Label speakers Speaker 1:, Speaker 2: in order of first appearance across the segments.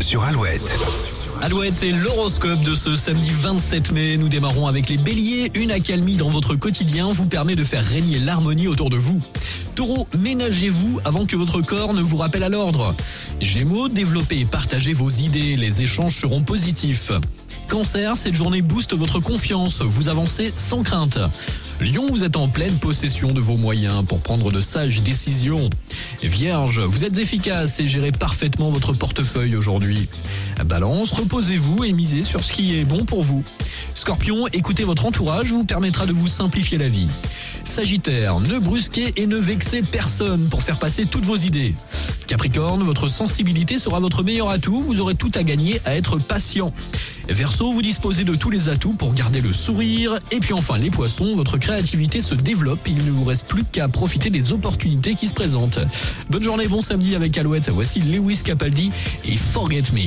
Speaker 1: Sur Alouette.
Speaker 2: Alouette, c'est l'horoscope de ce samedi 27 mai. Nous démarrons avec les béliers. Une accalmie dans votre quotidien vous permet de faire régner l'harmonie autour de vous. Taureau, ménagez-vous avant que votre corps ne vous rappelle à l'ordre. Gémeaux, développez et partagez vos idées. Les échanges seront positifs. Cancer, cette journée booste votre confiance. Vous avancez sans crainte. Lion, vous êtes en pleine possession de vos moyens pour prendre de sages décisions. Vierge, vous êtes efficace et gérez parfaitement votre portefeuille aujourd'hui. Balance, reposez-vous et misez sur ce qui est bon pour vous. Scorpion, écoutez votre entourage vous permettra de vous simplifier la vie. Sagittaire, ne brusquez et ne vexez personne pour faire passer toutes vos idées. Capricorne, votre sensibilité sera votre meilleur atout, vous aurez tout à gagner à être patient. Verseau, vous disposez de tous les atouts pour garder le sourire. Et puis enfin, les poissons, votre créativité se développe. Il ne vous reste plus qu'à profiter des opportunités qui se présentent. Bonne journée, bon samedi avec Alouette. Voici Lewis Capaldi et Forget Me.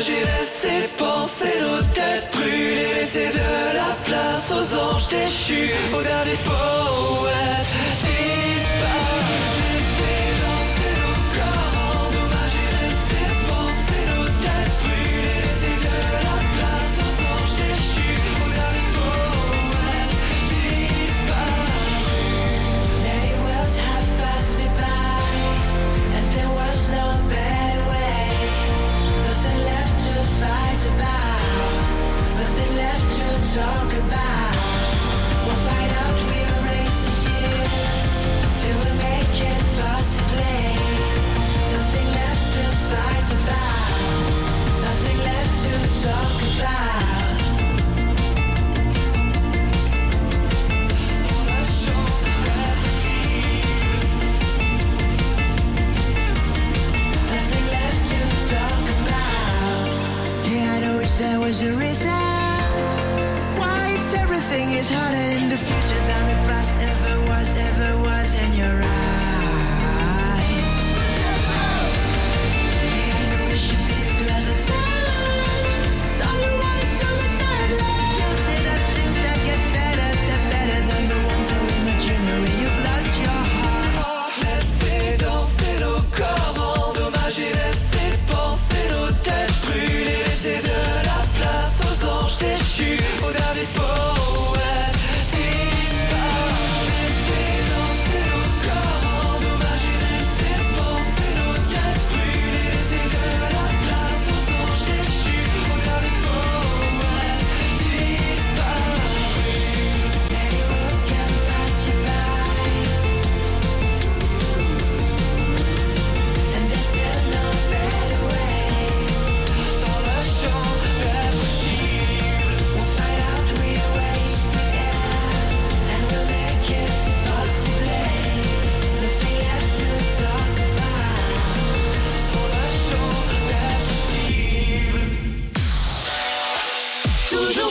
Speaker 3: endommager, laisser penser nos têtes brûlées, laisser de la place aux anges déchus, aux derniers poètes
Speaker 4: there was a reason why it's everything is harder in the future aux derniers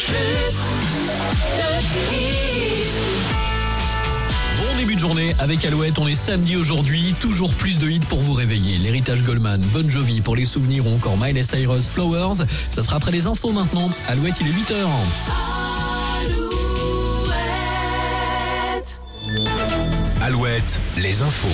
Speaker 4: plus de hits.
Speaker 2: Bon début de journée avec Alouette, on est samedi aujourd'hui, toujours plus de hits pour vous réveiller. L'héritage Goldman, Bon Jovi pour les souvenirs ou encore Miley Cyrus Flowers. Ça sera après les infos maintenant. Alouette, il est 8h.
Speaker 1: Alouette, les infos.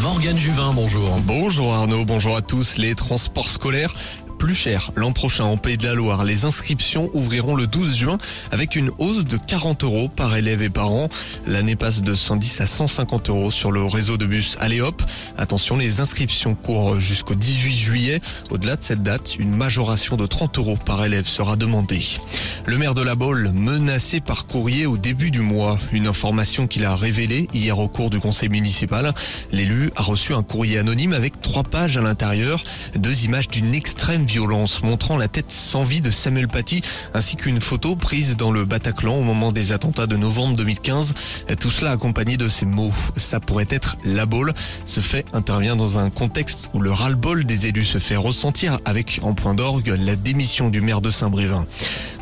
Speaker 2: Morgane Juvin, bonjour.
Speaker 5: Bonjour Arnaud, bonjour à tous. Les transports scolaires plus chers l'an prochain en Pays de la Loire. Les inscriptions ouvriront le 12 juin avec une hausse de 40 euros par élève et par an. L'année passe de 110 à 150 euros sur le réseau de bus Aléop. Attention, les inscriptions courent jusqu'au 18 juillet. Au-delà de cette date, une majoration de 30 euros par élève sera demandée. Le maire de la Baule, menacé par courrier au début du mois. Une information qu'il a révélée hier au cours du conseil municipal. L'élu a reçu un courrier anonyme avec trois pages à l'intérieur, deux images d'une extrême violence montrant la tête sans vie de Samuel Paty ainsi qu'une photo prise dans le Bataclan au moment des attentats de novembre 2015. Tout cela accompagné de ces mots. Ça pourrait être la Baule. Ce fait intervient dans un contexte où le ras-le-bol des élus se fait ressentir avec en point d'orgue la démission du maire de Saint-Brévin.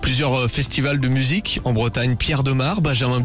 Speaker 5: Plusieurs festivals de musique en Bretagne, Pierre de Mar, Benjamin Biolay